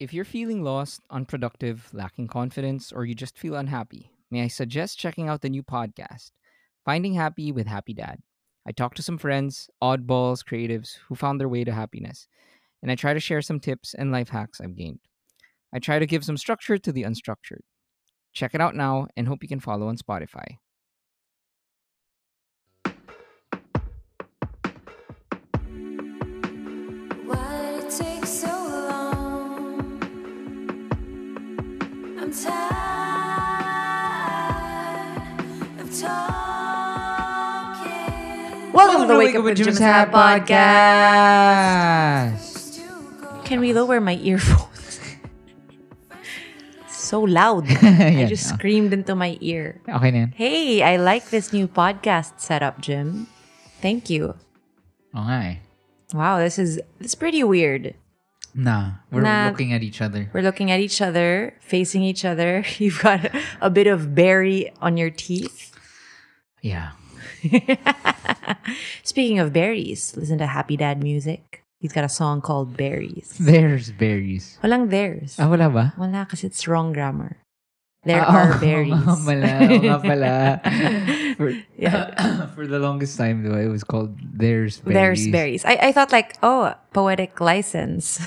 If you're feeling lost, unproductive, lacking confidence, or you just feel unhappy, may I suggest checking out the new podcast, Finding Happy with Happy Dad. I talk to some friends, oddballs, creatives who found their way to happiness, and I try to share some tips and life hacks I've gained. I try to give some structure to the unstructured. Check it out now and hope you can follow on Spotify. The Wake Up with Jim's Hat podcast. Used to go Can we lower my earphones? so loud. I Yan, just oh. screamed into my ear. Okay na yan. Hey, I like this new podcast setup, Jim. Thank you. Oh, eh. Wow, this is this is pretty weird. Nah, we're Nah. looking at each other. We're looking at each other, facing each other. You've got a bit of berry on your teeth. Yeah. Speaking of berries, listen to Happy Dad music. He's got a song called Berries. There's berries. Walang theirs. Ah, wala ba? Wala kasi it's wrong grammar. There Ah, are oo, berries. oo nga pala, oo nga pala. For, Yeah. for the longest time, though, it was called There's Berries. There's berries. I, I thought like, oh, poetic license.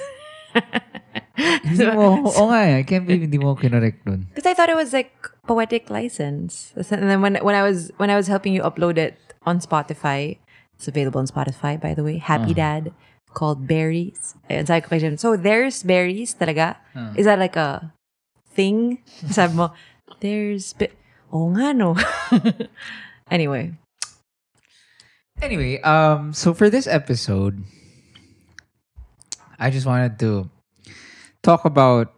Hindi mo, oo nga eh. I can't believe hindi mo kinorek dun. Because I thought it was like poetic license. And then when when I was when I was helping you upload it on Spotify, it's available on Spotify by the way. Happy Dad called Berries. And sabi ko kay Jim, so there's berries talaga? Is that like a thing? Sabi mo, there's be- Oh nga no. anyway. Anyway, um, so for this episode, I just wanted to talk about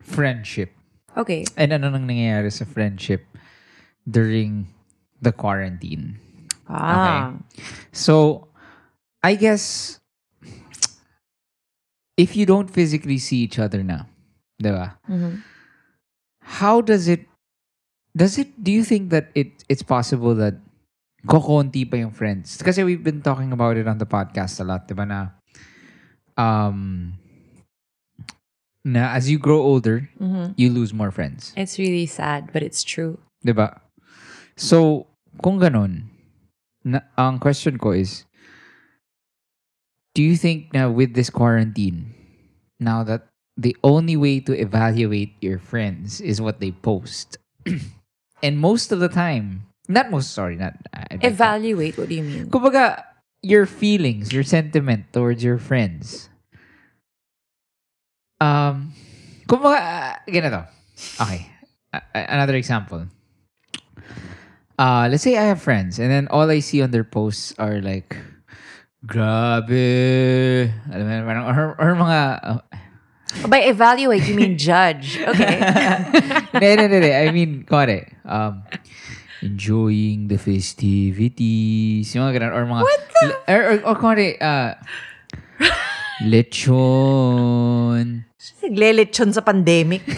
friendship. Okay. And ano nang nangyayari sa friendship during the quarantine. Ah. So, I guess if you don't physically see each other na, di ba? Mhm. How does it does it do you think that it it's possible that kokonti pa yung friends? Kasi we've been talking about it on the podcast a lot, di ba na um na as you grow older, Mhm. you lose more friends. It's really sad, but it's true. 'Di ba? So, kung ganun, na, ang question ko is, do you think now with this quarantine, now that the only way to evaluate your friends is what they post, and most of the time, not most, sorry, not I-. Evaluate, what do you mean? Kumbaga, your feelings, your sentiment towards your friends. Um, kumbaga, ah, ganito. Okay. A- another example. Uh, let's say I have friends and then all I see on their posts are like, grabe. Alam mo, parang, or, or mga, uh, By evaluate, you mean judge. Okay. hindi, hindi, hindi. I mean, kore, um, enjoying the festivities, yung mga ganun, or mga, What the? Or, or, or kore, uh, lechon. Naglelechon sa pandemic.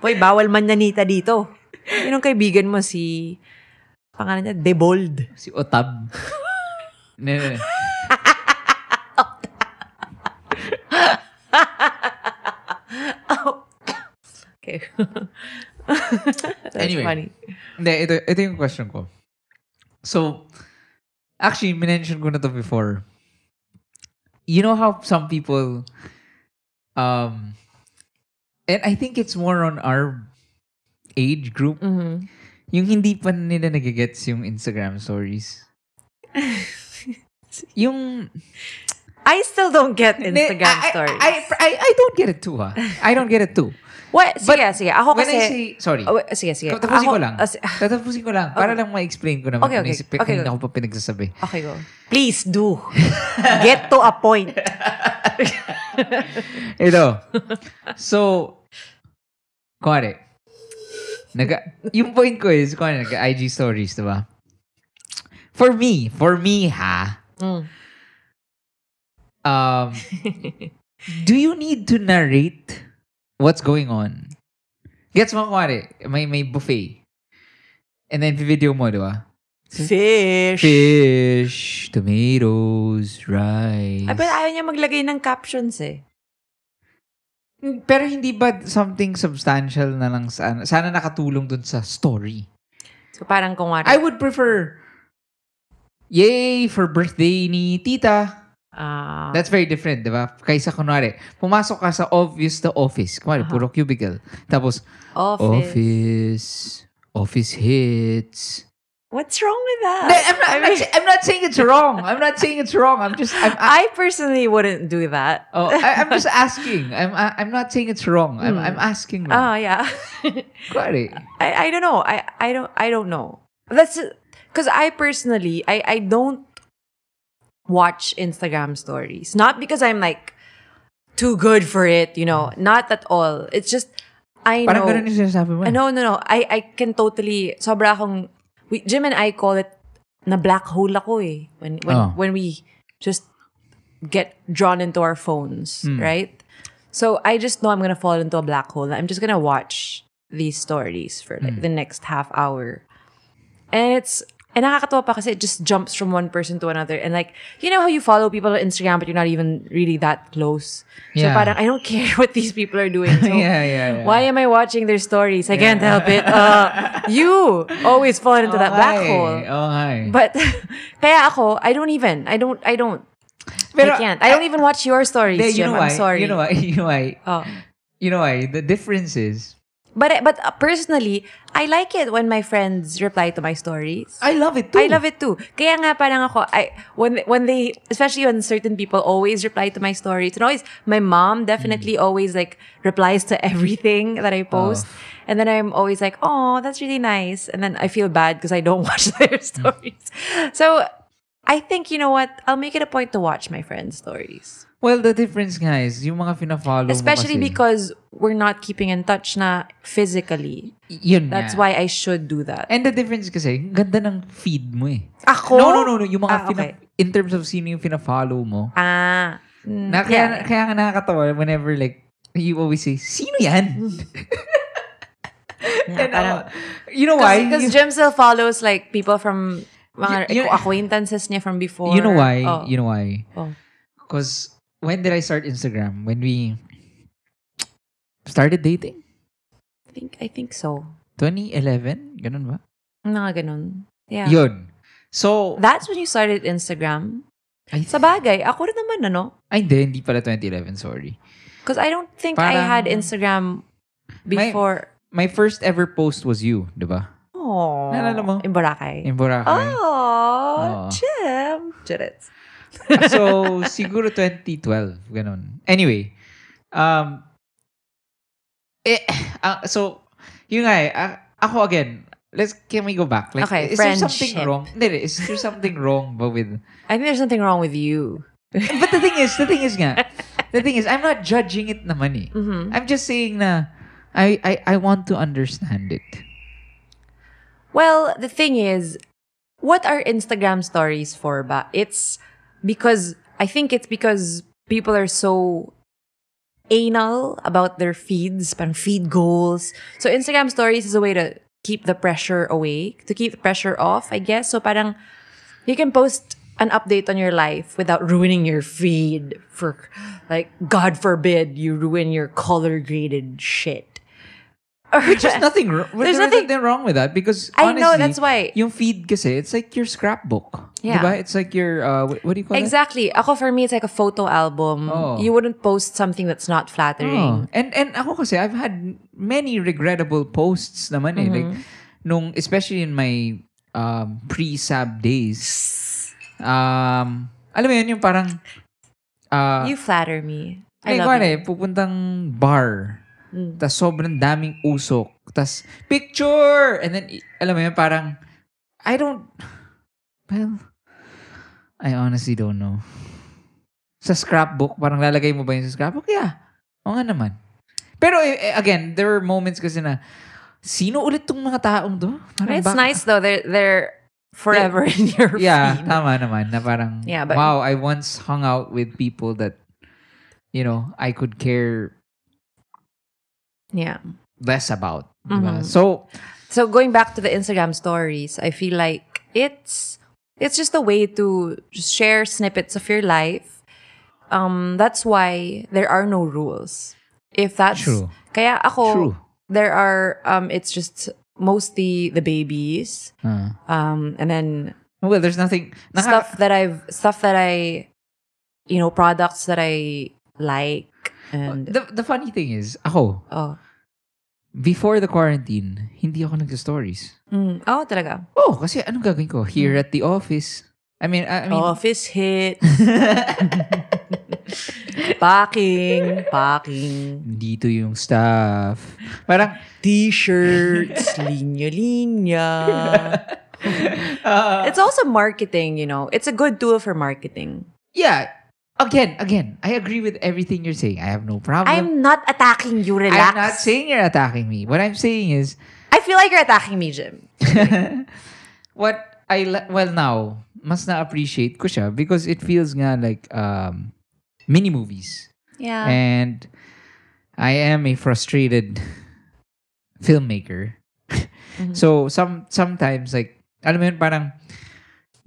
Boy, bawal man nanita dito. Yun ang kaibigan mo, si... Pangalan niya, Debold. Si Otab. Hindi. Okay. That's Anyway. funny. Hindi, ito, ito yung question ko. So, actually, minention ko na to before. You know how some people, um, and I think it's more on our age group, Mhm. yung hindi pa nila nagigets yung Instagram stories. yung, I still don't get Instagram I, I- stories. I, I, I don't get it too, ha? I don't get it too. What? Sige, sige. Ako When kasi... I say, sorry. Oh, sige, sige. Tapusin Ako- ko lang. si- Tatapusin ko lang. Para lang ma-explain ko naman. Okay, kung okay. naisip- Okay, kanina go. ko pa pinagsasabi. Okay, go. Please do. Get to a point. Ito. So, kuwari, naga, yung point ko is, kuwari, nag-IG stories, diba? For me, for me, ha, Mm. um, do you need to narrate what's going on? Gets mo, kuwari, may, may buffet. And then, video mo, di ba? Fish. Fish, tomatoes, rice. Ay, but ayaw niya maglagay ng captions eh. Pero hindi ba something substantial na lang sana, sana nakatulong dun sa story? So parang kung wari, I would prefer, yay for birthday ni tita. Ah, That's very different, di ba? Kaysa kunwari, pumasok ka sa obvious the office. Kunwari, Aha. puro cubicle. Tapos, office. office, office hits. What's wrong with that? No, I'm, not, I I'm, not, I'm not saying it's wrong. I'm not saying it's wrong. I'm just, I'm, I I, personally wouldn't do that. oh, I, I'm just asking. I'm, I, I'm not saying it's wrong. I'm, Hmm. I'm asking. lang. Oh yeah. Kunwari, I, I don't know. I, I don't I don't know. That's because I personally I, I don't watch Instagram stories. Not because I'm like too good for it, you know. Not at all. It's just I parang know. ganun yung sinasabi mo. Uh, no, no, no. I I can totally sobra akong we, Jim and I call it na black hole ako eh. When when Oh. when we just get drawn into our phones, Hmm. right? So I just know I'm gonna fall into a black hole. I'm just gonna watch these stories for like Hmm. the next half hour. And it's and nakakatawa pa kasi it just jumps from one person to another. And like, you know how you follow people on Instagram but you're not even really that close. So Yeah. parang I don't care what these people are doing. So yeah, yeah, yeah. why am I watching their stories? I can't help it. Uh, you always fall into that black hole. Oh, hi. But kaya ako, I don't even. I don't. I don't. Pero, I can't. I don't even watch your stories, you Jim. know why? I'm sorry. You know why? You know why? Oh. You know why? The difference is, But but uh, personally, I like it when my friends reply to my stories. I love it too. I love it too. Kaya nga parang ako, I, when, when they, especially when certain people always reply to my stories, and always, my mom definitely Mm. always like replies to everything that I post. Oh. And then I'm always like, oh, that's really nice. And then I feel bad because I don't watch their Mm. stories. So I think, you know what, I'll make it a point to watch my friends' stories. Well, the difference nga is, yung mga fina-follow Especially mo kasi, because we're not keeping in touch na physically. yun That's nga. why I should do that. And the difference kasi, ganda ng feed mo eh. Ako? No, no, no, no. Yung mga Ah, fina- okay. in terms of sino yung fina-follow mo. Ah. mm, Na, kaya, yeah. kaya nga nakakatawa whenever like, you always say, sino yan? Yeah, And, parang- uh, you know why? Because You- Jim still follows like people from mga Y- yun- acquaintances niya from before. you know why? Oh. You know why? Oh. Because when did I start Instagram? When we started dating? I think I think so. 2011? Ganun ba? Mga ganun. Yeah. Yun. So, That's when you started Instagram. I Sa bagay, ako rin naman ano. Ay, hindi. Hindi pala 2011. Sorry. Because I don't think I Parang- had Instagram before. My first ever post was you, di ba? Oh. Naalala mo? In Boracay. In Boracay. Oh, Oo. Jim. Chirits. so, siguro 2012. Ganun. Anyway. Um, eh, ah, so, yun nga eh. ah, ako again, let's, can we go back? Like, Okay, is there something wrong? Hindi, is there something wrong ba with... I think there's something wrong with you. But the thing is, the thing is nga, the thing is, I'm not judging it naman eh. Mhm. I'm just saying na, I, I, I want to understand it. Well, the thing is, what are Instagram stories for ba? It's because I think it's because people are so anal about their feeds, parang feed goals. So Instagram stories is a way to keep the pressure away, to keep the pressure off, I guess. So parang you can post an update on your life without ruining your feed for like God forbid you ruin your color graded shit. Which is nothing wrong. There's There's nothing- nothing wrong with that because I know, honestly, that's why. Yung feed kasi, it's like your scrapbook. Yeah. Diba? It's like your, uh, what, what do you call Exactly. Ako for me, it's like a photo album. Oh. You wouldn't post something that's not it? Oh. flattering. And, and ako kasi, I've had many regrettable posts naman eh. Like, Mm-hmm. nung, especially in my um, pre-sab days, um, alam mo yun, yung parang, uh, you flatter me. I Like, love you. eh, pupuntang bar. Mm. tas sobrang daming usok. tas picture! And then, alam mo yun, parang, I don't, well, I honestly don't know. Sa scrapbook, parang lalagay mo ba yun sa scrapbook? Yeah. O nga naman. Pero eh, eh, again, there were moments kasi na, sino ulit tong mga taong to? Parang It's bak- nice though. They're they're forever in your Yeah, feed. tama naman. Na parang, Yeah, but- wow, I once hung out with people that, you know, I could care Yeah. less about. Mhm. So, So going back to the Instagram stories, I feel like it's it's just a way to just share snippets of your life. Um, that's why there are no rules. If that's True. kaya ako True. there are um it's just mostly the babies. Uh, Um and then well, there's nothing. Stuff that I've stuff that I you know, products that I like and the, the funny thing is, ako, oh. before the quarantine, hindi ako nag-stories. Mm, oh, talaga. Oh, kasi anong gagawin ko? Here at the office. I mean, I, I mean, Office hit. packing, packing. dito yung stuff. Parang, T-shirts, linya-linya. uh, It's also marketing, you know. It's a good tool for marketing. yeah, again, again, I agree with everything you're saying. I have no problem. I'm not attacking you, relax. I'm not saying you're attacking me. What I'm saying is, I feel like you're attacking me, Jim. what I well now must not appreciate ko siya because it feels nga like um mini movies Yeah. and I am a frustrated filmmaker so some sometimes like alam mo yun parang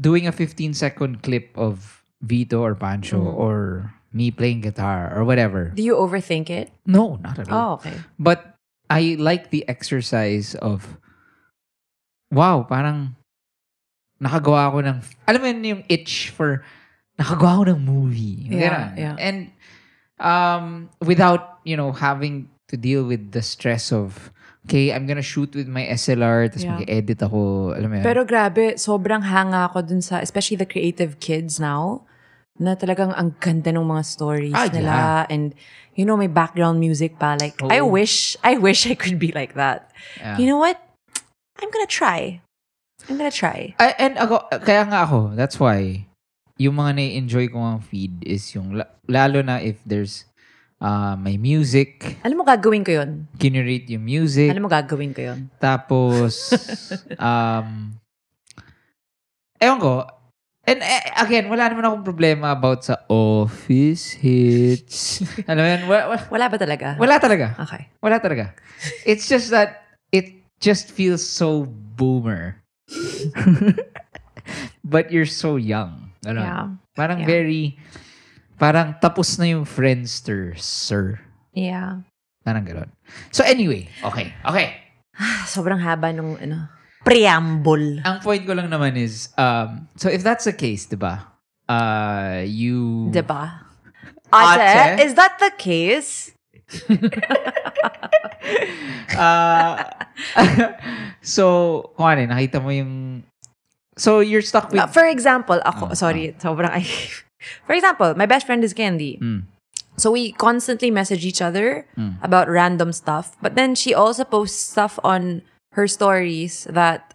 doing a 15 second clip of Vito or Pancho or me playing guitar or whatever Do you overthink it? no not at all Oh, okay. But I like the exercise of wow, parang nakagawa ako ng alam mo yun yung itch for nakagawa ako ng movie. Yeah, yeah. And um without, you know, having to deal with the stress of okay, I'm gonna shoot with my SLR tapos Yeah. mag-edit ako, alam mo yun. Pero grabe, sobrang hanga ako dun sa, especially the creative kids now, na talagang ang ganda ng mga stories Ah, nila. yeah. And, you know, may background music pa. Like, I Oo. wish, I wish I could be like that. Yeah. You know what? I'm gonna try. I'm gonna try. I- and ako, kaya nga ako, that's why, yung mga na-enjoy ko ang feed is yung, la- lalo na if there's uh, may music, Alam mo, gagawin ko yun. kinurate yung music, Alam mo, gagawin ko yun. tapos, um, ewan ko, and eh, again, wala naman akong problema about sa office hits. Alam mo yan, wala, wala, Wala ba talaga? wala talaga. Okay. Wala talaga. It's just that it just feels so boomer. But you're so young. Ganun. Yeah. Parang Yeah. very, parang tapos na yung Friendster, sir. Yeah. Parang gano'n. So anyway, okay, okay. Sobrang haba nung, ano, preamble. Ang point ko lang naman is, um, so if that's the case, di ba? Uh, you... Diba? Ate? Ate, is that the case? Uh, so, kung ano, nakita mo yung... So, you're stuck with... Uh, for example, ako, Ah, sorry, sobrang ay. For example, my best friend is Candy. Mm. So we constantly message each other Mm. about random stuff. But then she also posts stuff on her stories that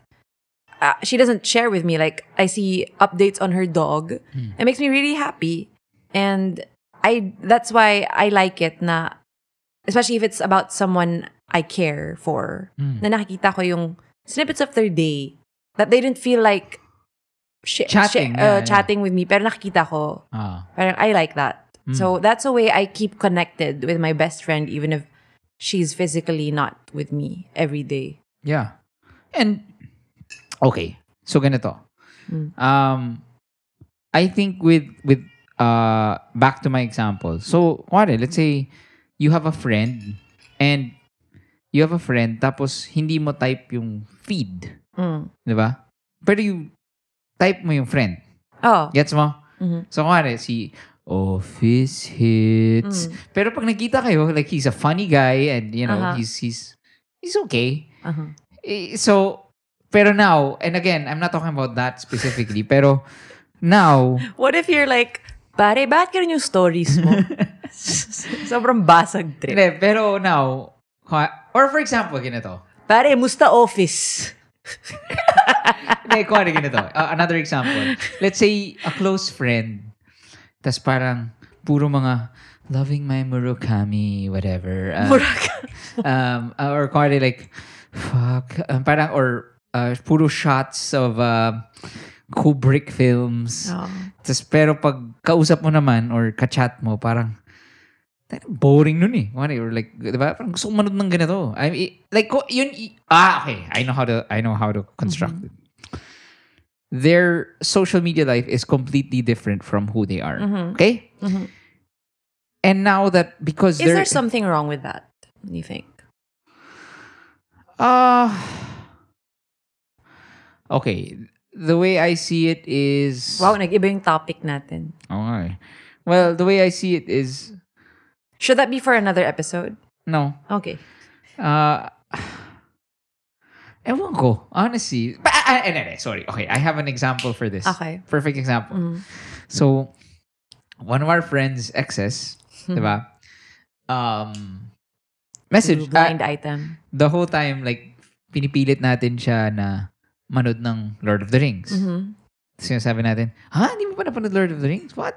uh, she doesn't share with me. Like I see updates on her dog. It makes me really happy. And I that's why I like it na especially if it's about someone I care for. Mm. Na nakikita ko yung snippets of their day that they didn't feel like sh- Chatting, sh- yeah, uh, yeah. chatting with me pero nakikita ko Ah. Parang I like that. Mm. So that's a way I keep connected with my best friend even if she's physically not with me every day. Yeah. And, okay. So, ganito. Mm. Um, I think with, with, uh, back to my example. So, kuwari, let's say, you have a friend, and you have a friend, tapos hindi mo type yung feed. Mm. Di ba? Pero you type mo yung friend. Oh. Gets mo? Mhm. So, kuwari, si Office Hits. Mm. Pero pag nakita kayo, like, he's a funny guy, and, you know, Uh-huh. he's, he's, he's okay. Uh-huh. So, pero now, and again, I'm not talking about that specifically, pero now, What if you're like, pare, bakit ganun yung stories mo? Sobrang basag trip. hindi, pero now, or for example, ganito. Pare, musta office? Hindi, kuwari ganito. Uh, another example. Let's say, a close friend, tas parang, puro mga, loving my Murakami, whatever. Uh, Muraga. um, uh, or kuwari like, fuck, um, parang, or uh, puro shots of uh, Kubrick films. Oh. Tas, pero pag kausap mo naman or ka-chat mo, parang boring nun eh. Kumari, or like, di ba? Parang gusto ko manood ng ganito. I mean, like, yun, ah, okay. I know how to, I know how to construct it. their social media life is completely different from who they are. Mhm. Okay? Mhm. And now that because Is there something wrong with that? You think? Uh Okay. The way I see it is Wow, nag-iba yung topic natin. Okay. Well, the way I see it is Should that be for another episode? no. Okay. Uh Ewan ko, honestly. But, uh, uh, sorry. Okay, I have an example for this. Okay. Perfect example. Mm. So, one of our friends' exes, Hmm. diba? Um, message, blind ah, item. the whole time, like, pinipilit natin siya na manood ng Lord of the Rings. Mm-hmm. Sinasabi natin, ha? Hindi mo pa napanood Lord of the Rings? What?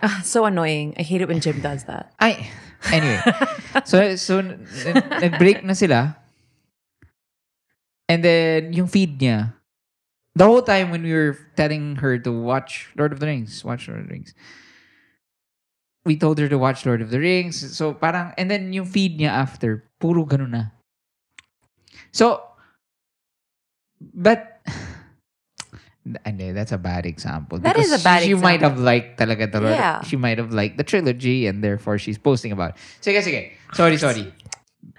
Ah, so annoying. I hate it when Jim does that. Ay, anyway. so, so nag-break na sila. And then, yung feed niya, the whole time when we were telling her to watch Lord of the Rings, watch Lord of the Rings, we told her to watch Lord of the Rings. So, parang, and then yung feed niya after, puro ganun na. So, but, Hindi, that's a bad example. That is a bad she, she might have liked talaga the. Yeah. She might have liked the trilogy and therefore she's posting about it. Sige, sige. Sorry, sorry.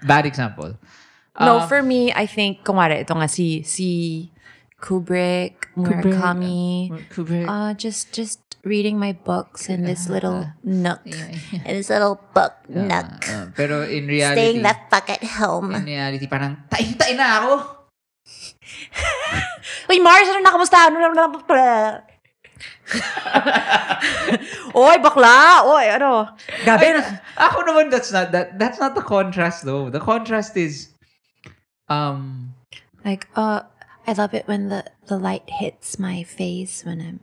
Bad example. no, Um, for me, I think, kumare, ito nga si, si Kubrick, Murakami, Kubrick. uh, just, just reading my books in this little nook. in this little book nook. Uh, pero in reality, Staying the fuck at home. in reality, parang, tain-tain na ako. Uy, Mars, ano na, kamusta? Oy, bakla! Oy, ano? Gabi na. Ako naman, that's not, that, that's not the contrast though. The contrast is, um, Like, uh, I love it when the, the light hits my face when I'm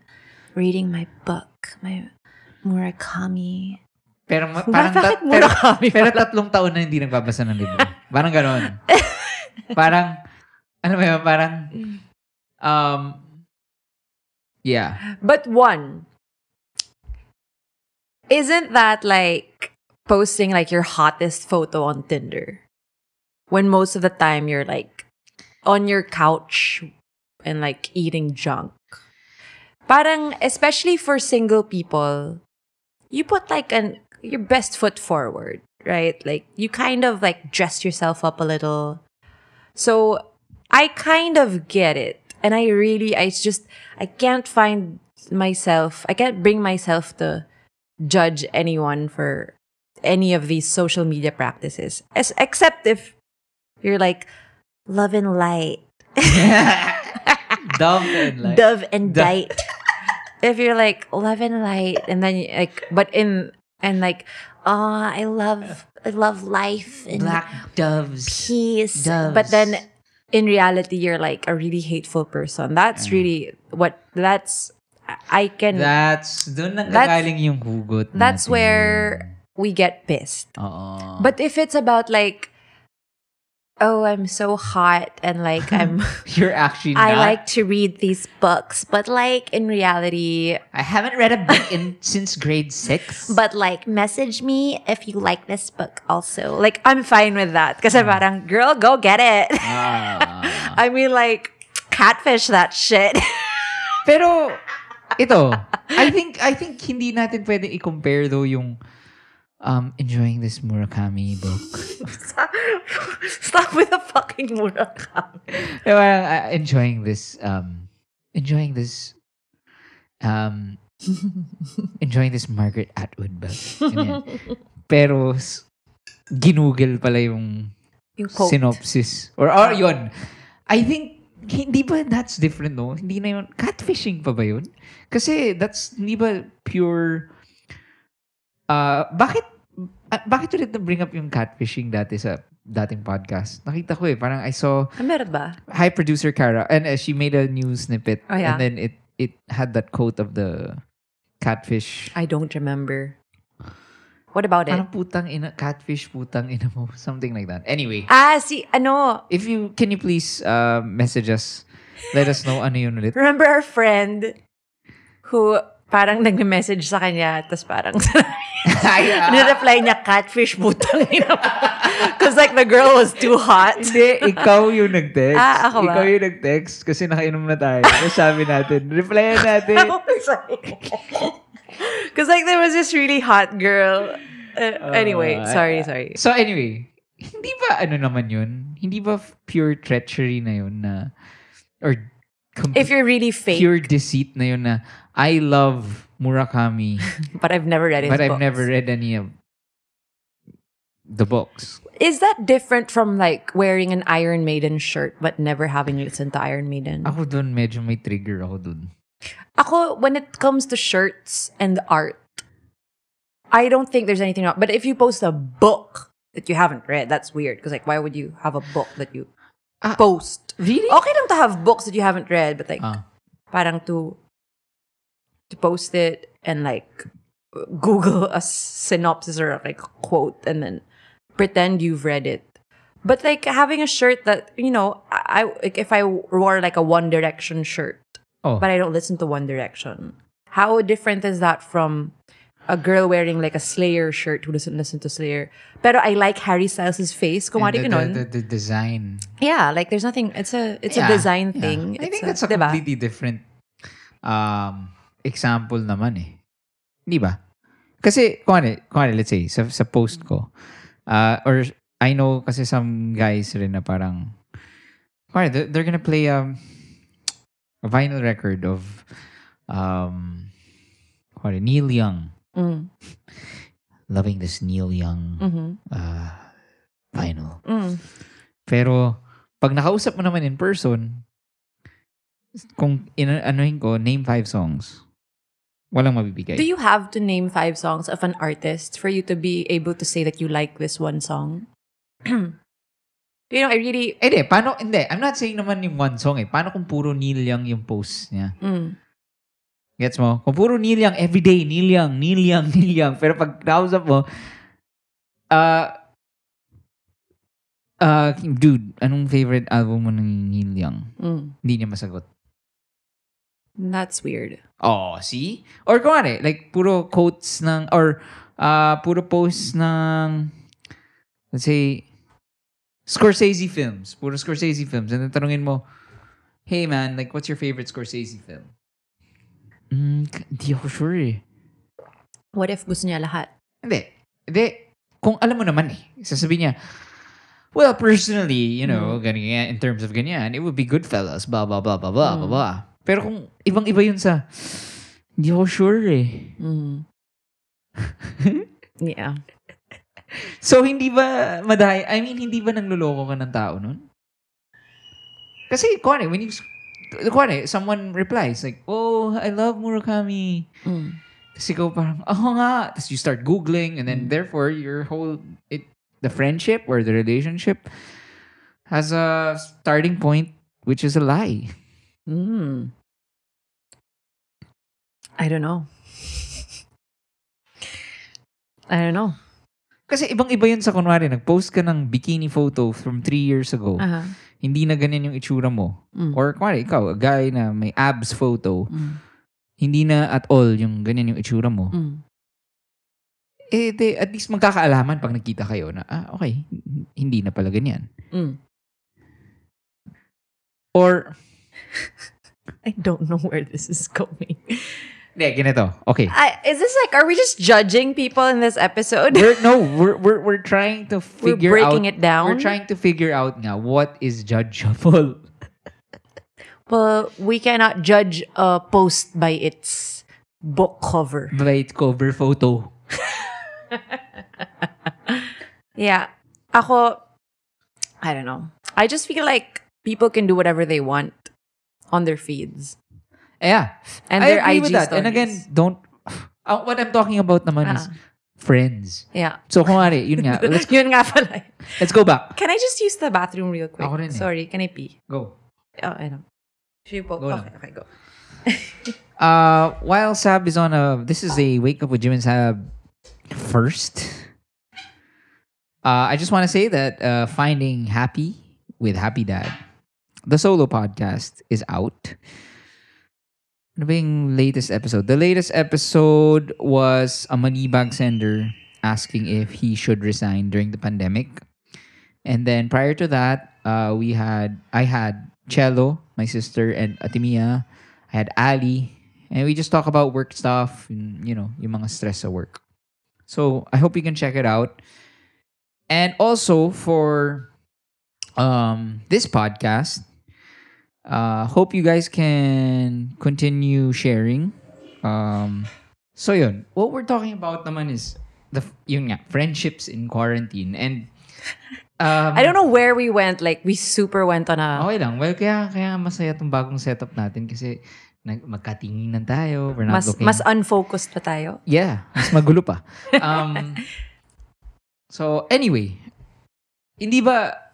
reading my book, my Murakami. pero ma- parang, Bakit tat, pero, Murakami pero tatlong taon na hindi nagbabasa ng libro. Parang ganon. parang, ano ba yun, parang, um, yeah. But one, isn't that like posting like your hottest photo on Tinder? When most of the time you're like on your couch and like eating junk. Parang, especially for single people, you put like an your best foot forward, right? Like you kind of like dress yourself up a little. So I kind of get it. And I really, I just, I can't find myself, I can't bring myself to judge anyone for any of these social media practices. As, except if you're like, love and light, Dumb and Light. dove and Dove. dite. if you're like, love and light, and then you, like, but in, and like, oh, I love, I love life and black doves. peace. Doves. But then in reality, you're like a really hateful person. That's mm. really what that's I can That's, doon yung hugot that's natin. where we get pissed. Oo. But if it's about like oh, I'm so hot and like I'm you're actually I not. like to read these books, but like in reality, I haven't read a book in since grade six. But like, message me if you like this book also. like I'm fine with that. Kasi parang, girl, go get it. Ah. I mean like catfish that shit. Pero ito, I think I think hindi natin pwedeng i-compare though yung um enjoying this Murakami book. Stop with the fucking Murakami. Parang, uh, enjoying this um enjoying this um enjoying this Margaret Atwood book. Ganyan. Pero ginugel pala yung Yung quote. synopsis. Or, or yun. I think, hindi ba that's different, no? Hindi na yun. Catfishing pa ba yun? Kasi that's, hindi ba pure, uh, bakit, ah, bakit ulit na-bring up yung catfishing dati sa dating podcast? Nakita ko eh, parang I saw Ah, meron ba? high producer Kara and uh, she made a new snippet Oh, yeah. and then it it had that quote of the catfish. I don't remember. What about it? Parang putang ina, catfish putang ina mo. Something like that. Anyway. Ah, si, ano, if you can you please uh, message us let us know ano yun ulit remember our friend who parang nag-message sa kanya, tapos parang Ay, ah. nireply niya, catfish, putang ina mo." Because like the girl was too hot. Hindi, ikaw yung nag-text. Ah, ako ba? Ikaw yung nag-text kasi nakainom na tayo. Tapos sabi natin, replyan natin. Because like there was this really hot girl. Uh, anyway, Uh, sorry, sorry. So anyway, hindi ba ano naman yun? Hindi ba pure treachery na yun na or If you're really fake, pure deceit na yun na I love Murakami but I've never read his but I've books. never read any of the books. Is that different from like wearing an Iron Maiden shirt but never having listened to Iron Maiden? Ako dun, medyo may trigger ako dun. Ako, when it comes to shirts and art, I don't think there's anything wrong. But if you post a book that you haven't read, that's weird. Because like, why would you have a book that you Ah, post? Really? Okay lang to have books that you haven't read, but like, Ah. parang to to post it and like Google a synopsis or like a quote and then pretend you've read it. But like having a shirt that you know, I like if I wore like a One Direction shirt, Oh. but I don't listen to One Direction. How different is that from a girl wearing like a Slayer shirt who doesn't listen to Slayer? Pero I like Harry Styles' face. Kumari the, the, the, the design. Yeah, like there's nothing. It's a it's Yeah, a design yeah. thing. I It's think that's a diba? completely different um, example naman eh. Di ba? Kasi, kuwari, kuwari, let's say, sa, sa post ko, uh, or I know kasi some guys rin na parang, kuwari, they're, they're gonna play um, a vinyl record of um, kuwari, Neil Young. Mm, Loving this Neil Young mhm, uh, vinyl. mm. Pero, pag nakausap mo naman in person, kung ina- anuhin ko, name five songs, walang mabibigay. Do you have to name five songs of an artist for you to be able to say that you like this one song? you know, I really. Eh, di, paano, hindi, I'm not saying naman yung one song eh. Paano kung puro Neil Young yung post niya? Mm, Gets mo? Kung puro Neil Young, everyday, Neil Young, Neil Young, Neil Young. Pero pag nakausap mo, uh, uh, dude, anong favorite album mo ng Neil Young? mm. Hindi niya masagot. That's weird. Oh, see? Or kung ano, like, puro quotes ng, or uh, puro posts ng, let's say, Scorsese films. Puro Scorsese films. And then tanungin mo, hey man, like, what's your favorite Scorsese film? Mm, di ako sure eh. What if gusto niya lahat? Hindi. Hindi. Kung alam mo naman eh, sasabihin niya, well, personally, you know, ganyan, in terms of ganyan, it would be Goodfellas, blah, blah, blah, blah, blah, blah, blah. Pero kung ibang-iba yun sa, hindi ako sure eh. Mm. yeah. So, hindi ba madahay? I mean, hindi ba nangluloko ka ng tao nun? Kasi, kuwane, when you, kuwane, someone replies, like, oh, I love Murakami. Mm. Tapos ikaw parang, oh nga. Tapos you start Googling and then therefore your whole, it, the friendship or the relationship has a starting point which is a lie. Mm. I don't know. I don't know. Kasi ibang-iba yun sa kunwari, nag-post ka ng bikini photo from three years ago. Uh-huh. Hindi na ganyan yung itsura mo. Mm. Or kunwari, ikaw, a guy na may abs photo, Mm. hindi na at all yung ganyan yung itsura mo. Mm. Eh, de, at least magkakaalaman pag nagkita kayo na, ah, okay, hindi na pala ganyan. Mm. Or, I don't know where this is going. hindi, ganito. Okay. I, is this like, are we just judging people in this episode? We're, no, we're, we're, we're trying to figure We're figure breaking out, it down. We're trying to figure out nga what is judgeable. Well, we cannot judge a post by its book cover. by its cover photo. Yeah. Ako, I don't know. I just feel like people can do whatever they want on their feeds. Yeah. And I their agree IG with that. And again, don't, uh, what I'm talking about naman is Ah. friends. Yeah. So, kung ano, yun nga, let's, Yun nga pala. let's go back. Can I just use the bathroom real quick? Ako rin eh. Sorry, can I pee? Go. Oh, I know. Should you poke? Go okay, okay, go. Uh, while Sab is on a, this is a wake up with Jim and Sab first. Uh, I just want to say that uh, finding happy with Happy Dad, the solo podcast is out. Ano ba yung latest episode? The latest episode was a money bag sender asking if he should resign during the pandemic. And then prior to that, uh, we had I had Cello, my sister, and Atimia. I had Ali, and we just talk about work stuff, and, you know, yung mga stress sa work. So I hope you can check it out. And also for um, this podcast, uh, hope you guys can continue sharing. Um, so yun, what we're talking about naman is the yung nga, friendships in quarantine and um, I don't know where we went. Like, we super went on a... Okay lang. Well, kaya, kaya masaya tong bagong setup natin kasi nag, magkatinginan tayo. We're not mas, looking... mas unfocused pa tayo. Yeah, mas magulo pa. Um, so, anyway, hindi ba,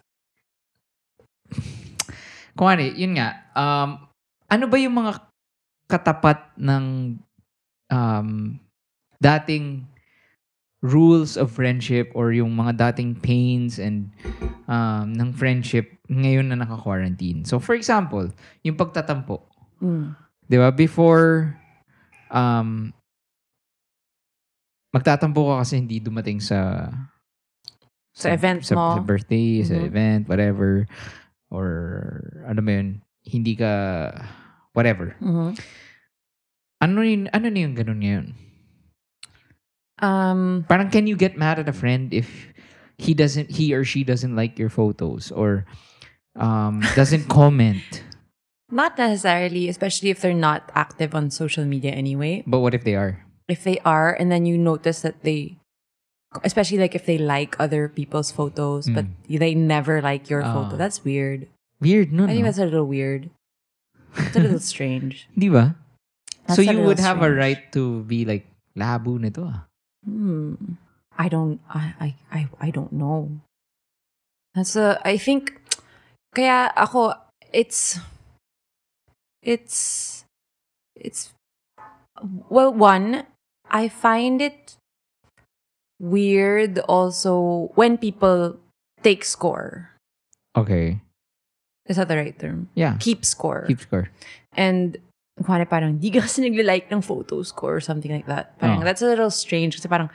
kung ano, yun nga, um, ano ba yung mga katapat ng um, dating rules of friendship or yung mga dating pains and um, ng friendship ngayon na naka-quarantine. So, for example, yung pagtatampo. Mm. Di ba? Before, um, magtatampo ka kasi hindi dumating sa Sa event sa, mo. sa birthday, sa Mhm. event, whatever. Or, ano mo yun, hindi ka, whatever. Mhm. Ano yun, ano na yung ganun ngayon? Um, Parang can you get mad at a friend if he doesn't, he or she doesn't like your photos or um, doesn't comment? not necessarily, especially if they're not active on social media anyway. But what if they are? If they are, and then you notice that they, especially like if they like other people's photos, but they never like your photo, Ah. that's weird. Weird, no? I think no? that's a little weird. It's a little strange. Di ba? That's so you would have a right to be like, labo nito ah. Hmm. I don't. I, I. I. I don't know. That's a. I think. Kaya ako. It's. It's. It's. Well, one. I find it weird also when people take score. Okay. Is that the right term? Yeah. Keep score. Keep score. And kuwari parang di ka kasi nagle-like ng photos ko or something like that. Parang Oh. that's a little strange kasi parang,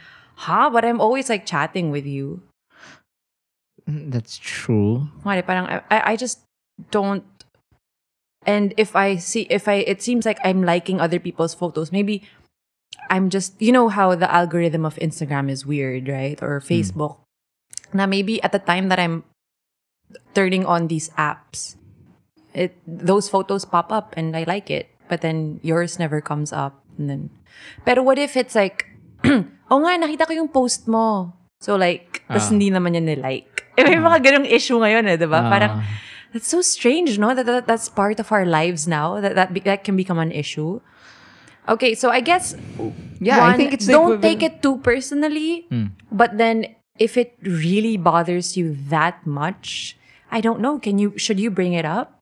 ha? But I'm always like chatting with you. Mm, That's true. Kuwari parang, I I just don't, and if I see, if I, it seems like I'm liking other people's photos, maybe I'm just, you know how the algorithm of Instagram is weird, right? Or Facebook. Now maybe at the time that I'm turning on these apps, it those photos pop up and I like it, but then yours never comes up. And then, pero what if it's like, oh nga, nakita ko yung post mo. So like, tas Ah. hindi naman niya nilike. Eh, may mga ganong issue ngayon eh, di ba? Ah. Parang, that's so strange, no? That, that that's part of our lives now. That that, be, that can become an issue. Okay, so I guess Yeah, I think it's don't take it too personally. Hmm. But then, if it really bothers you that much, I don't know. Can you should you bring it up?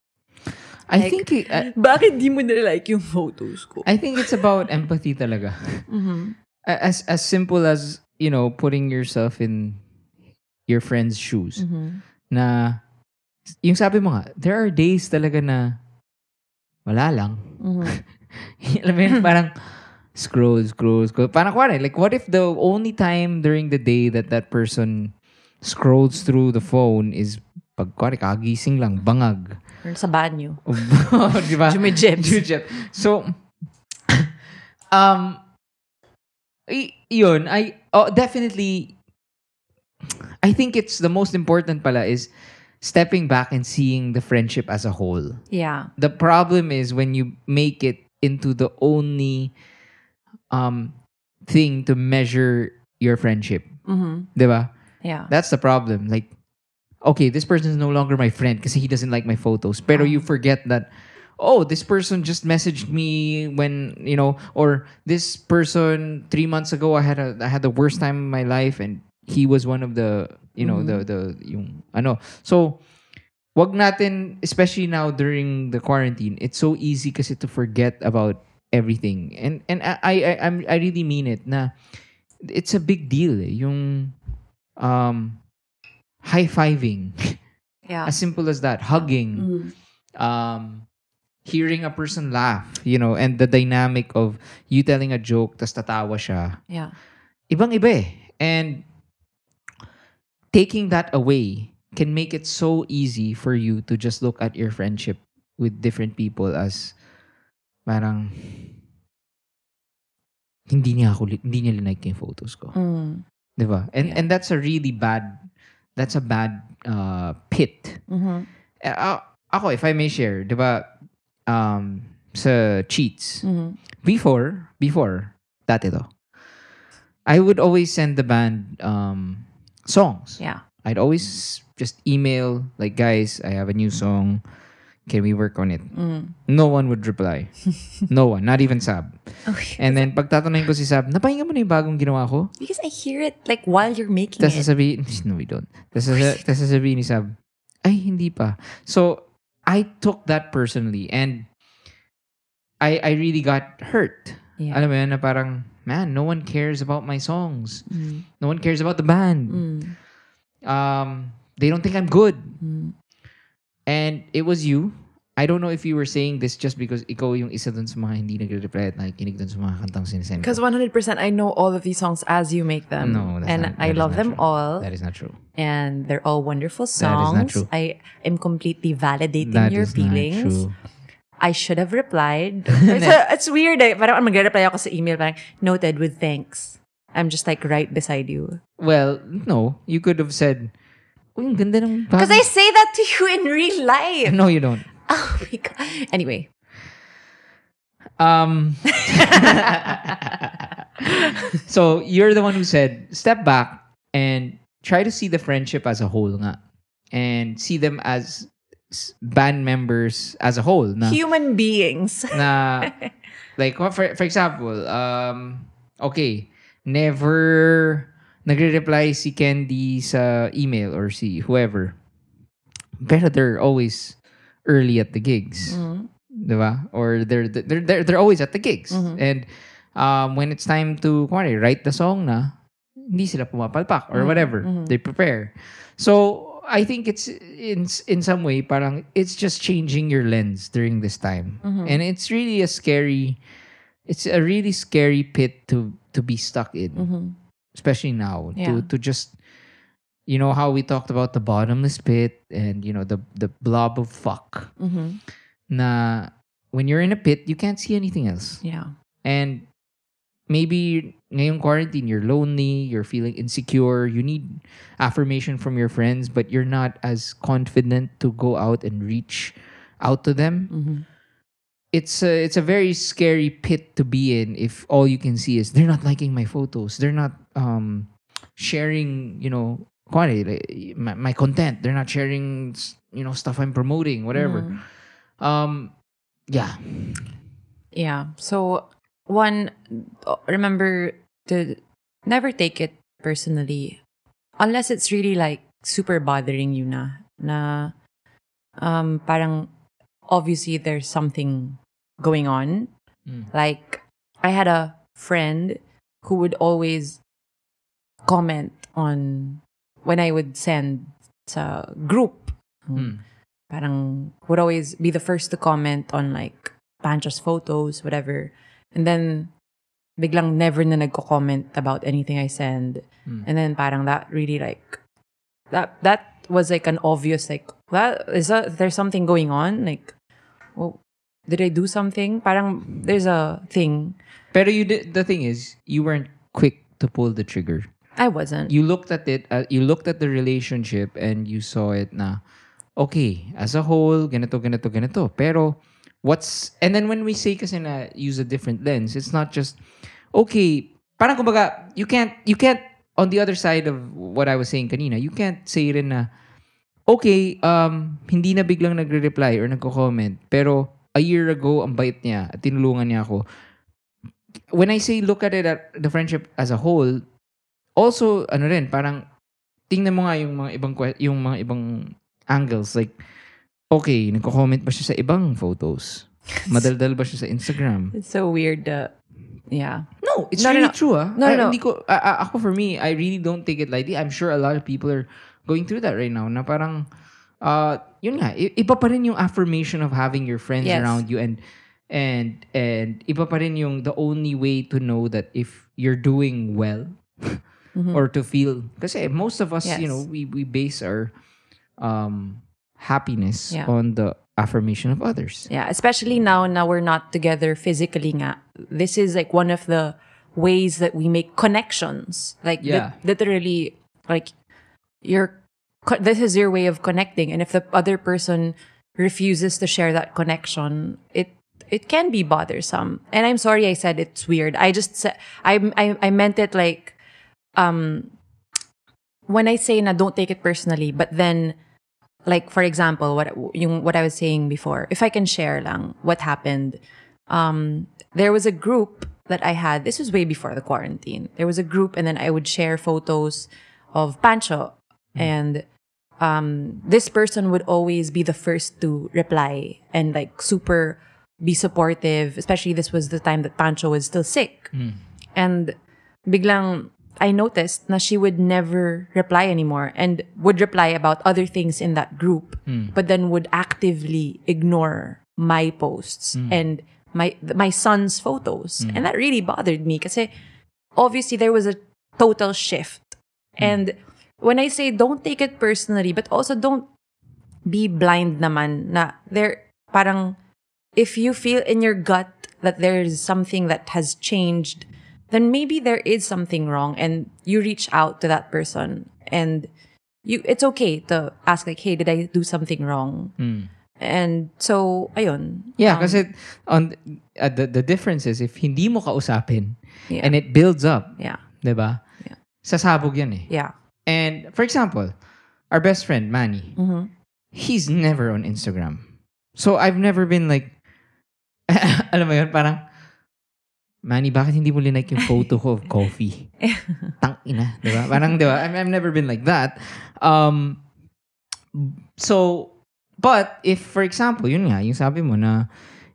I Like- think it- uh, Bakit di mo like yung photos ko? I think it's about empathy talaga. A- As as simple as, you know, putting yourself in your friend's shoes. Na yung sabi mo nga, there are days talaga na wala lang. Alam mo yun, parang scroll, scroll, scroll. Parang kuwari, like what if the only time during the day that that person scrolls through the phone is pag kuwari, kagising lang, bangag. Or sa banyo. Di ba? Jumijibs. Jumijib. So, um, y- yun, I, oh, definitely, I think it's the most important pala is stepping back and seeing the friendship as a whole. Yeah. The problem is when you make it into the only um thing to measure your friendship. Mm-hmm. Diba? Yeah. That's the problem. Like, okay, this person is no longer my friend because he doesn't like my photos. Pero you forget that, oh, this person just messaged me when you know, or this person three months ago I had a I had the worst time in my life, and he was one of the you know the the yung ano. So, wag natin, especially now during the quarantine, it's so easy kasi to forget about everything. And and I I I, I'm- I really mean it na it's a big deal eh, yung um high-fiving. Yeah. as simple as that. Hugging. Mhm. Um hearing a person laugh, you know, and the dynamic of you telling a joke tas tatawa siya. Yeah. Ibang iba eh. And taking that away can make it so easy for you to just look at your friendship with different people as parang hindi niya ako hindi niya linike yung photos ko. Mm. 'Di ba? And Yeah. and that's a really bad that's a bad uh, pit. Mhm. Eh, a- ako if I may share, 'di ba? Um sa cheats. Mhm. Before, before dati to. I would always send the band um songs. Yeah. I'd always just email like guys, I have a new song. Can we work on it? Mm. No one would reply. no one, not even Sab. Okay. And then pagtatanungin ko si Sab, napahinggan mo na yung bagong ginawa ko? Because I hear it like while you're making Tapos it. sasabihin, no we don't. Tapos sasabihin ni Sab, ay hindi pa. So, I took that personally and I I really got hurt. Yeah. Alam mo yun, na parang, man, no one cares about my songs. Mm. No one cares about the band. Mm. Um, they don't think I'm good. Mm. And it was you. I don't know if you were saying this just because ikaw yung isa dun sa mga hindi nagre-reply at nakikinig dun sa mga kantang sinisend Because 100% I know all of these songs as you make them. No, that's and not- I love them true. all. That is not true. and they're all wonderful songs. That is not true. I am completely validating That your is not feelings. true. I should have replied. it's, it's weird. Eh. Parang mag-reply ako sa email, parang noted with thanks. I'm just like right beside you. Well, no. You could have said, Uy, ang ganda ng Because I say that to you in real life. No, you don't. Oh my God. Anyway. Um, so you're the one who said, step back and try to see the friendship as a whole nga. And see them as band members as a whole. Na, Human beings. na like for, for example, um, okay, never nagre-reply si Candy sa email or si whoever. Pero they're always early at the gigs. Mm. Diba? Or they're they're they're, they're always at the gigs. Mhm. And um, when it's time to kunwari, write the song na, hindi sila pumapalpak or Mhm, whatever. mhm. They prepare. So, I think it's in in some way parang it's just changing your lens during this time. Mhm. And it's really a scary it's a really scary pit to to be stuck in, Mhm. Especially now. Yeah. To to just you know how we talked about the bottomless pit and you know the the blob of fuck Mhm. na when you're in a pit, you can't see anything else. Yeah. And maybe ngayong quarantine, you're lonely, you're feeling insecure, you need affirmation from your friends, but you're not as confident to go out and reach out to them. Mhm. It's a, it's a very scary pit to be in if all you can see is they're not liking my photos. They're not um sharing, you know, kunwari, my, my content. They're not sharing, you know, stuff I'm promoting, whatever. Mhm. Um yeah. Yeah. So one remember to never take it personally unless it's really like super bothering you na na um parang obviously there's something going on Mm. like I had a friend who would always comment on when I would send sa group Mm. parang would always be the first to comment on like Pancho's photos, whatever. And then biglang never na nagko-comment about anything I send. Mm. And then parang that really like that that was like an obvious like that is that there's something going on like well did I do something? Parang there's a thing. Pero you did, the thing is, you weren't quick to pull the trigger. I wasn't. You looked at it, uh, you looked at the relationship and you saw it na, okay, as a whole, ganito, ganito, ganito. Pero, what's, and then when we say kasi na use a different lens, it's not just, okay, parang kumbaga, you can't, you can't, on the other side of what I was saying kanina, you can't say rin na, okay, um, hindi na biglang nagre-reply or nagko-comment, pero a year ago, ang bait niya at tinulungan niya ako. When I say look at it at the friendship as a whole, also, ano rin, parang, tingnan mo nga yung mga ibang, yung mga ibang angles. Like, okay, nagko-comment ba siya sa ibang photos? Madaldal ba siya sa Instagram? It's so weird. Uh, yeah. No, it's No, no, really no. true ah. No, Ah, no. Hindi ko, ah, ako for me, I really don't take it lightly. I'm sure a lot of people are going through that right now na parang, uh, yun nga, iba pa rin yung affirmation of having your friends Yes. around you and and and iba pa rin yung the only way to know that if you're doing well Mhm. or to feel kasi most of us you know we we base our um happiness Yeah. on the affirmation of others. Yeah, especially now now we're not together physically nga. This is like one of the ways that we make connections. Like Yeah. literally like you're this is your way of connecting and if the other person refuses to share that connection, it it can be bothersome. And I'm sorry I said it's weird. I just I I I meant it like um when I say na don't take it personally, but then like for example, what yung what I was saying before, if I can share lang what happened, um, there was a group that I had. This was way before the quarantine. There was a group, and then I would share photos of Pancho, Mm-hmm. and um, this person would always be the first to reply and like super be supportive. Especially this was the time that Pancho was still sick, mm-hmm. and biglang I noticed na she would never reply anymore and would reply about other things in that group, mm. but then would actively ignore my posts mm. and my my son's photos. Mm. And that really bothered me kasi eh, obviously there was a total shift. And when I say don't take it personally, but also don't be blind naman na there parang if you feel in your gut that there's something that has changed, then maybe there is something wrong and you reach out to that person and you it's okay to ask like, hey, did I do something wrong? And so, ayun. Yeah, Um, kasi on uh, the the difference is if hindi mo kausapin Yeah. and it builds up, yeah, 'di ba? Yeah. Sasabog 'yan eh. yeah. And for example, our best friend Manny, Mhm. he's never on Instagram. So I've never been like alam mo 'yun, parang Manny, bakit hindi mo linike yung photo ko of coffee? Tang ina, 'di ba? Parang 'di ba? I've, I've never been like that. Um so but if for example, yun nga, yung sabi mo na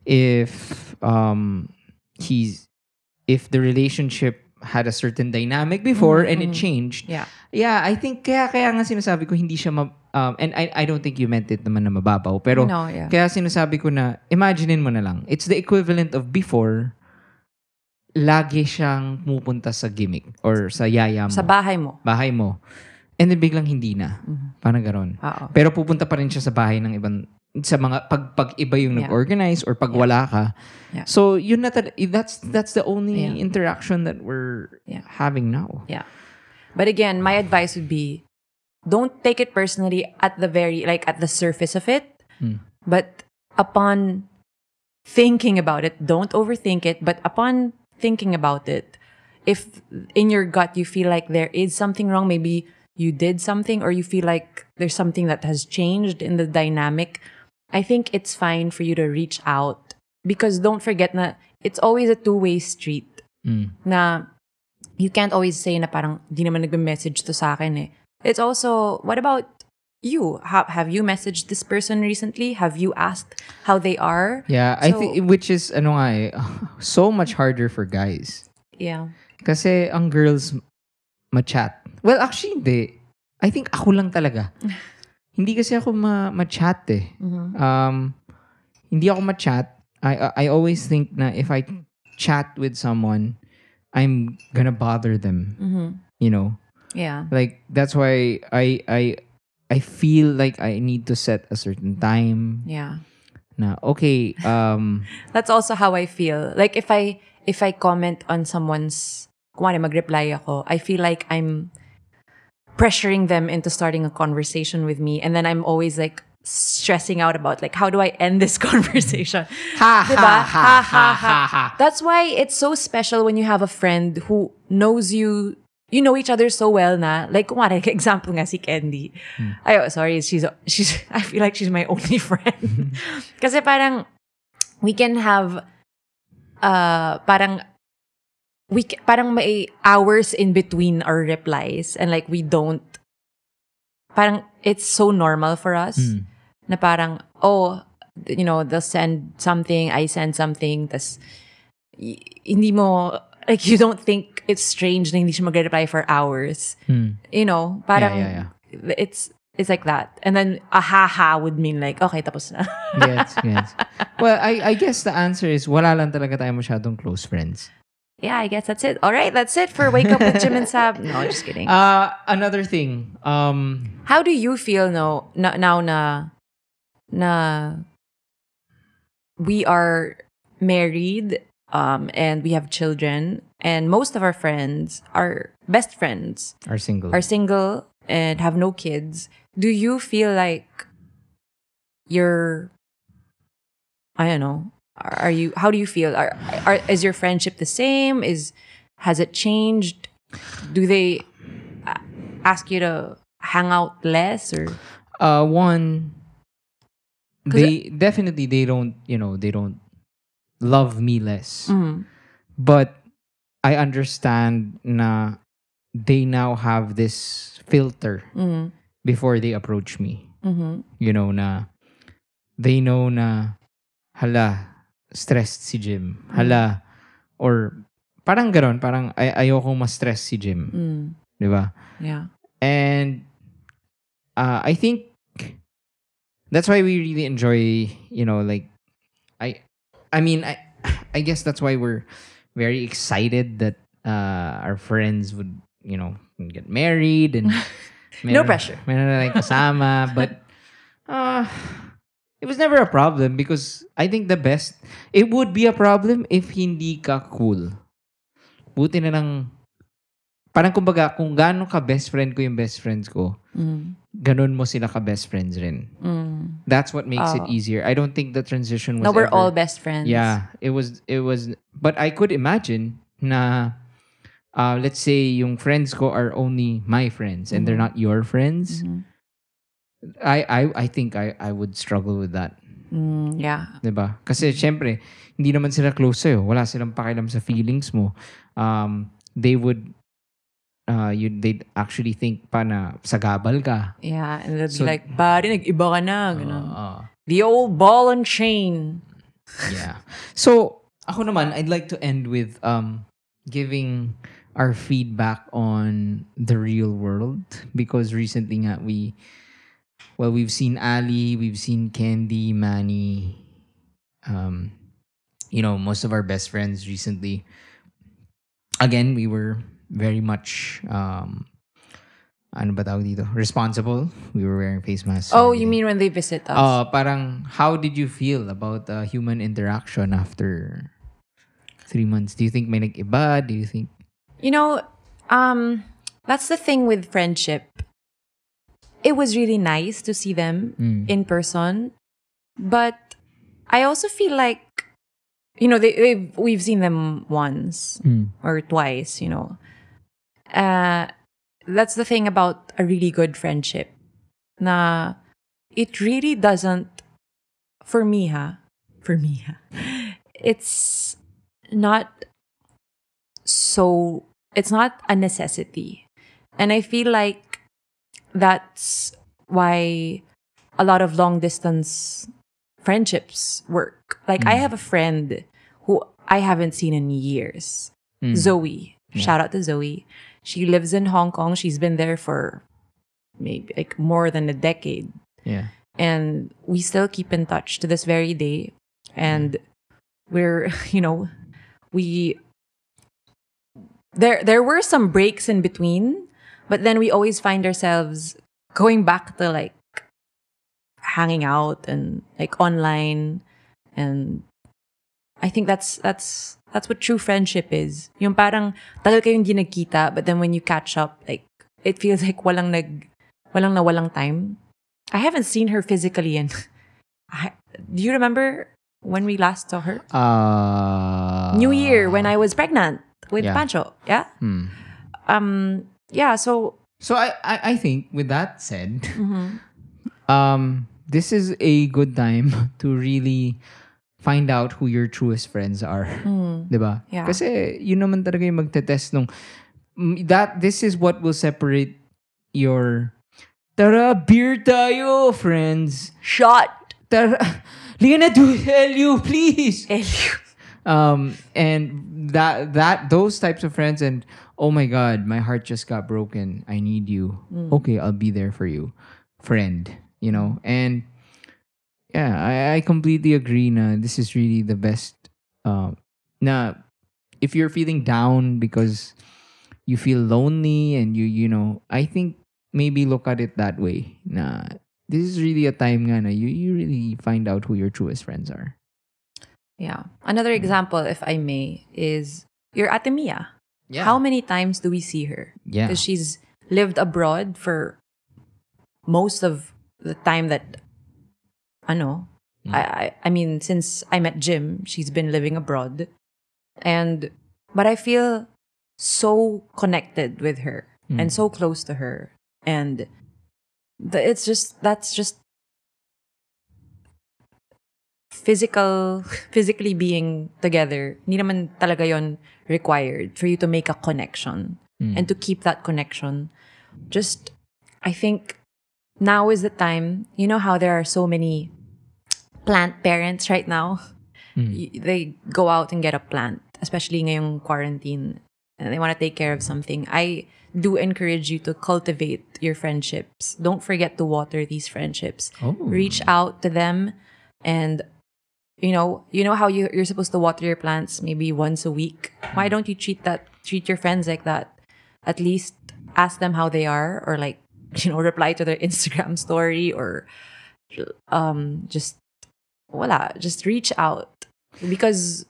if um he's if the relationship had a certain dynamic before and it changed, Yeah. Yeah, I think kaya kaya nga sinasabi ko hindi siya ma, um, and I I don't think you meant it naman na mababaw pero No, yeah. kaya sinasabi ko na imaginein mo na lang. It's the equivalent of before lagi siyang pumupunta sa gimmick or sa yaya mo, Sa bahay mo. bahay mo. And then biglang hindi na. Parang ganon. Oo. Pero pupunta pa rin siya sa bahay ng ibang sa mga pag pag iba yung Yeah. nag-organize or pag wala ka. Yeah. So yun na that's that's the only Yeah. interaction that we're Yeah. having now. Yeah. But again, my advice would be don't take it personally at the very like at the surface of it. Hmm. But upon thinking about it, don't overthink it, but upon thinking about it, if in your gut you feel like there is something wrong, maybe you did something or you feel like there's something that has changed in the dynamic, I think it's fine for you to reach out because don't forget na it's always a two-way street na you can't always say na parang di naman nagme-message to sa akin eh. It's also, what about you? Have, have you messaged this person recently? Have you asked how they are? Yeah, I So- think which is ano nga eh, so much harder for guys. Yeah. Kasi ang girls ma-chat. Well, actually hindi. I think ako lang talaga. hindi kasi ako ma- ma-chat eh. Um hindi ako ma-chat. I I always think na if I chat with someone, I'm gonna bother them. You know? Yeah. Like that's why I I I feel like I need to set a certain time Yeah. na okay, um That's also how I feel. Like if I if I comment on someone's kumari mag-reply ako, I feel like I'm pressuring them into starting a conversation with me and then I'm always like stressing out about like how do I end this conversation? Ha, ha, ha, ha, ha, ha. That's why it's so special when you have a friend who knows you you know each other so well na like kumari example nga si Candy. Ay, oh, sorry, she's she's I feel like she's my only friend. Kasi parang we can have uh parang we parang may hours in between our replies and like we don't parang it's so normal for us na parang oh you know they'll send something I send something tas hindi mo like you don't think it's strange na hindi siya magre-reply for hours. You know parang yeah, it's it's like that. And then a ha-ha would mean like okay tapos na. Yes, yes. Well, I I guess the answer is wala lang talaga tayo masyadong close friends. Yeah, I guess that's it. All right, that's it for Wake Up with Jim and Sab. No, just kidding. Uh, another thing. Um, How do you feel no, na, now na, na we are married um, and we have children and most of our friends, our best friends, are single. are single and have no kids. Do you feel like you're, I don't know, are, you, how do you feel? Are, are, is your friendship the same? Is, has it changed? Do they ask you to hang out less or? uh, one, they definitely they don't you know they don't love me less, Mhm. but I understand na they now have this filter Mhm. before they approach me. Mhm. You know na they know na hala stressed si Jim. Hala or parang ganon, parang ay ayokong ma-stress si Jim, Mm. 'di ba? Yeah. and uh, I think that's why we really enjoy, you know, like I, I mean, I, I guess that's why we're very excited that uh, our friends would, you know, get married and No pressure. meron na tayong kasama, but uh, it was never a problem because I think the best, it would be a problem if hindi ka cool. Buti na lang, parang kumbaga, kung gaano ka best friend ko yung best friends ko, Mm. ganun mo sila ka best friends rin. Mm. That's what makes it Oh. easier. I don't think the transition was No, we're ever- all best friends. Yeah, it was it was but I could imagine na uh let's say yung friends ko are only my friends and they're not your friends. Mhm. I I I think I I would struggle with that. Mm, yeah. 'Di ba? Kasi syempre, hindi naman sila close sa'yo. Wala silang pakialam sa feelings mo. Um they would uh you they'd actually think pa na sagabal ka. Yeah. And they'll So- be like, pare, nag-iba ka na. Ganun. Uh, the old ball and chain. Yeah. So, ako naman, I'd like to end with um giving our feedback on the real world because recently nga we well we've seen Ali, we've seen Candy, Manny, um you know, most of our best friends recently. Again, we were very much um ano ba tawag dito? Responsible. We were wearing face masks. Oh, you mean when they visit us? Uh, parang, how did you feel about uh, human interaction after three months? Do you think may nag-iba? Do you think... You know, um, that's the thing with friendship. It was really nice to see them Mm. in person, but I also feel like, you know, they, they've, we've seen them once Mm. or twice, you know. Uh, that's the thing about a really good friendship. Na it really doesn't, for me, ha, for me, ha, it's not so, it's not a necessity. And I feel like that's why a lot of long distance friendships work. Like, I have a friend who I haven't seen in years. Mm. Zoe. Shout out to Zoe. She lives in Hong Kong. She's been there for maybe like more than a decade. Yeah. And we still keep in touch to this very day. And we're, you know, we there there were some breaks in between, but then we always find ourselves going back to like hanging out and like online and I think that's that's that's what true friendship is. Yung parang tagal kayong hindi nagkita, but then when you catch up, like it feels like walang nag walang na walang time. I haven't seen her physically in I, do you remember when we last saw her? Uh, New Year when I was pregnant with Yeah. Pancho. Yeah. Hmm. Um yeah, so So I, I, I think with that said, mhm. um, this is a good time to really find out who your truest friends are. Mm. 'Di ba? Yeah. Kasi yun naman talaga yung magte-test nung Mm, that this is what will separate your Tara, beer tayo, friends. shot. Tara, Lena, do tell you, please. Elio. Um, and that that those types of friends and oh my god, my heart just got broken. I need you. Okay, I'll be there for you, friend. You know, and yeah, I, I completely agree. Na this is really the best. Um, na if you're feeling down because you feel lonely and you you know, I think maybe look at it that way. Nah, this is really a time nga na you you really find out who your truest friends are. Yeah. Another example, if I may, is your Ate Mia. Yeah. How many times do we see her? yeah. Because she's lived abroad for most of the time that, ano, Mm. I, I, I mean, since I met Jim, she's been living abroad. And, but I feel so connected with her Mm. and so close to her. And the, it's just, that's just physical, physically being together. Hindi naman talaga yon required for you to make a connection Mm. and to keep that connection. Just, I think now is the time. You know how there are so many plant parents right now? Mm. They go out and get a plant, especially ngayong quarantine, and they want to take care of something. I do encourage you to cultivate your friendships. Don't forget to water these friendships. Oh. Reach out to them and you know, you know how you you're supposed to water your plants maybe once a week. Why don't you treat that treat your friends like that? At least ask them how they are or like you know reply to their Instagram story or um just voila, just reach out because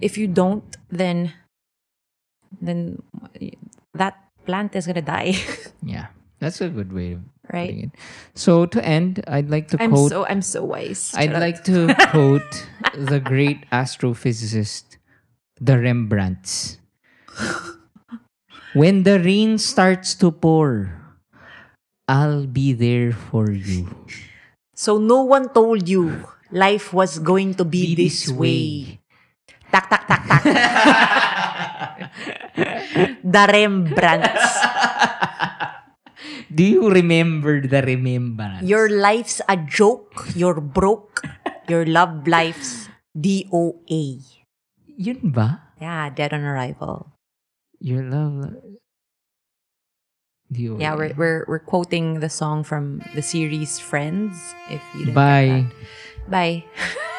if you don't then then that plant is gonna die Yeah. That's a good way right it. So to end, I'd like to i'm quote so i'm so wise I'd like to quote the great astrophysicist, the Rembrandts. When the rain starts to pour, I'll be there for you. So no one told you life was going to be, this, way. Tak tak tak tak. the Rembrandts. Do you remember the Rembrandts? Your life's a joke. You're broke. Your love life's DOA. Yun ba? Yeah, dead on arrival. Your love. DOA. yeah we're, we're we're quoting the song from the series friends if you didn't Bye. bye